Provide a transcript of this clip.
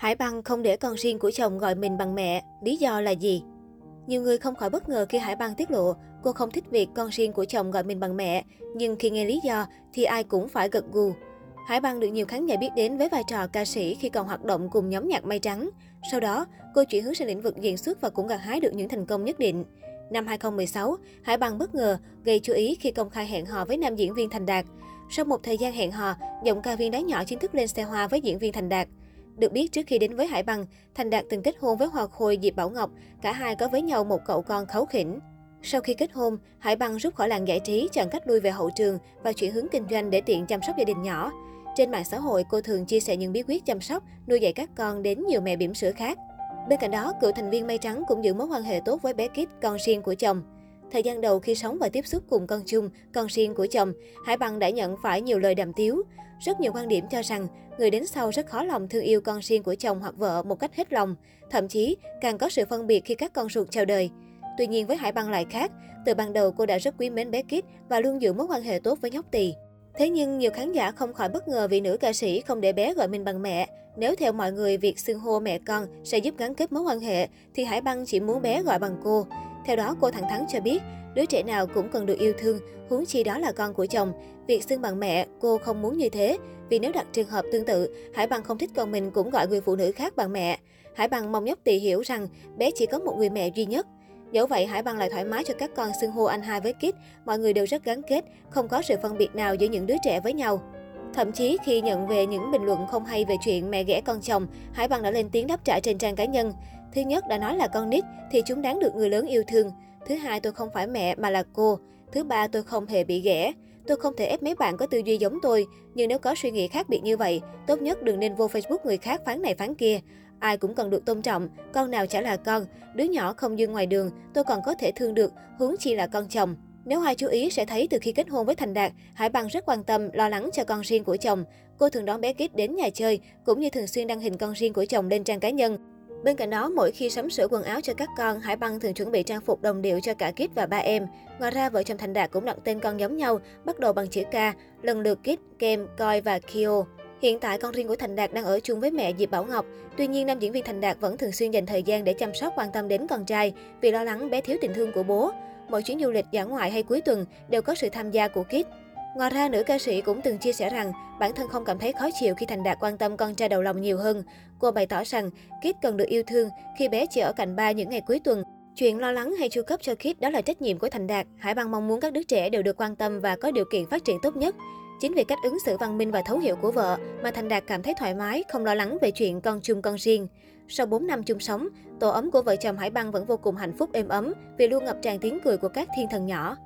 Hải Băng không để con riêng của chồng gọi mình bằng mẹ, lý do là gì? Nhiều người không khỏi bất ngờ khi Hải Băng tiết lộ cô không thích việc con riêng của chồng gọi mình bằng mẹ, nhưng khi nghe lý do thì ai cũng phải gật gù. Hải Băng được nhiều khán giả biết đến với vai trò ca sĩ khi còn hoạt động cùng nhóm nhạc Mây Trắng. Sau đó, cô chuyển hướng sang lĩnh vực diễn xuất và cũng gặt hái được những thành công nhất định. Năm 2016, Hải Băng bất ngờ gây chú ý khi công khai hẹn hò với nam diễn viên Thành Đạt. Sau một thời gian hẹn hò, giọng ca viên đá nhỏ chính thức lên xe hoa với diễn viên Thành Đạt. Được biết trước khi đến với Hải Bằng, Thành Đạt từng kết hôn với Hoa Khôi Diệp Bảo Ngọc, cả hai có với nhau một cậu con kháu khỉnh. Sau khi kết hôn, Hải Bằng rút khỏi làng giải trí, chọn cách lui về hậu trường và chuyển hướng kinh doanh để tiện chăm sóc gia đình nhỏ. Trên mạng xã hội, cô thường chia sẻ những bí quyết chăm sóc, nuôi dạy các con đến nhiều mẹ bỉm sữa khác. Bên cạnh đó, cựu thành viên Mây Trắng cũng giữ mối quan hệ tốt với bé Kit, con riêng của chồng. Thời gian đầu khi sống và tiếp xúc cùng con chung, con riêng của chồng, Hải Bằng đã nhận phải nhiều lời đàm tiếu. Rất nhiều quan điểm cho rằng người đến sau rất khó lòng thương yêu con riêng của chồng hoặc vợ một cách hết lòng, thậm chí càng có sự phân biệt khi các con ruột chào đời. Tuy nhiên với Hải Băng lại khác, từ ban đầu cô đã rất quý mến bé Kit và luôn giữ mối quan hệ tốt với nhóc tỳ. Thế nhưng nhiều khán giả không khỏi bất ngờ vì nữ ca sĩ không để bé gọi mình bằng mẹ. Nếu theo mọi người việc xưng hô mẹ con sẽ giúp gắn kết mối quan hệ, thì Hải Băng chỉ muốn bé gọi bằng cô. Theo đó, cô thẳng thắn cho biết, đứa trẻ nào cũng cần được yêu thương, huống chi đó là con của chồng. Việc xưng bằng mẹ, cô không muốn như thế. Vì nếu đặt trường hợp tương tự, Hải Bằng không thích con mình cũng gọi người phụ nữ khác bằng mẹ. Hải Bằng mong nhóc tỳ hiểu rằng bé chỉ có một người mẹ duy nhất. Dẫu vậy, Hải Bằng lại thoải mái cho các con xưng hô anh hai với Kit. Mọi người đều rất gắn kết, không có sự phân biệt nào giữa những đứa trẻ với nhau. Thậm chí khi nhận về những bình luận không hay về chuyện mẹ ghẻ con chồng, Hải Bằng đã lên tiếng đáp trả trên trang cá nhân. Thứ nhất đã nói là con nít thì chúng đáng được người lớn yêu thương. Thứ hai tôi không phải mẹ mà là cô. Thứ ba tôi không hề bị ghẻ. Tôi không thể ép mấy bạn có tư duy giống tôi, nhưng nếu có suy nghĩ khác biệt như vậy, tốt nhất đừng nên vô Facebook người khác phán này phán kia. Ai cũng cần được tôn trọng, con nào chả là con, đứa nhỏ không dương ngoài đường, tôi còn có thể thương được, huống chi là con chồng. Nếu ai chú ý sẽ thấy từ khi kết hôn với Thành Đạt, Hải Bằng rất quan tâm, lo lắng cho con riêng của chồng. Cô thường đón bé kít đến nhà chơi, cũng như thường xuyên đăng hình con riêng của chồng lên trang cá nhân. Bên cạnh đó, mỗi khi sắm sửa quần áo cho các con, Hải Băng thường chuẩn bị trang phục đồng điệu cho cả Kit và ba em. Ngoài ra, vợ chồng Thành Đạt cũng đặt tên con giống nhau, bắt đầu bằng chữ K, lần lượt Kit, Kem, Coi và Kyo. Hiện tại, con riêng của Thành Đạt đang ở chung với mẹ Diệp Bảo Ngọc. Tuy nhiên, nam diễn viên Thành Đạt vẫn thường xuyên dành thời gian để chăm sóc quan tâm đến con trai vì lo lắng bé thiếu tình thương của bố. Mỗi chuyến du lịch dã ngoại hay cuối tuần đều có sự tham gia của Kit. Ngoài ra, nữ ca sĩ cũng từng chia sẻ rằng bản thân không cảm thấy khó chịu khi Thành Đạt quan tâm con trai đầu lòng nhiều hơn. Cô bày tỏ rằng Kit cần được yêu thương khi bé chỉ ở cạnh ba những ngày cuối tuần. Chuyện lo lắng hay chu cấp cho Kit đó là trách nhiệm của Thành Đạt. Hải Băng mong muốn các đứa trẻ đều được quan tâm và có điều kiện phát triển tốt nhất. Chính vì cách ứng xử văn minh và thấu hiểu của vợ mà Thành Đạt cảm thấy thoải mái, không lo lắng về chuyện con chung con riêng. Sau 4 năm chung sống, tổ ấm của vợ chồng Hải Băng vẫn vô cùng hạnh phúc êm ấm vì luôn ngập tràn tiếng cười của các thiên thần nhỏ.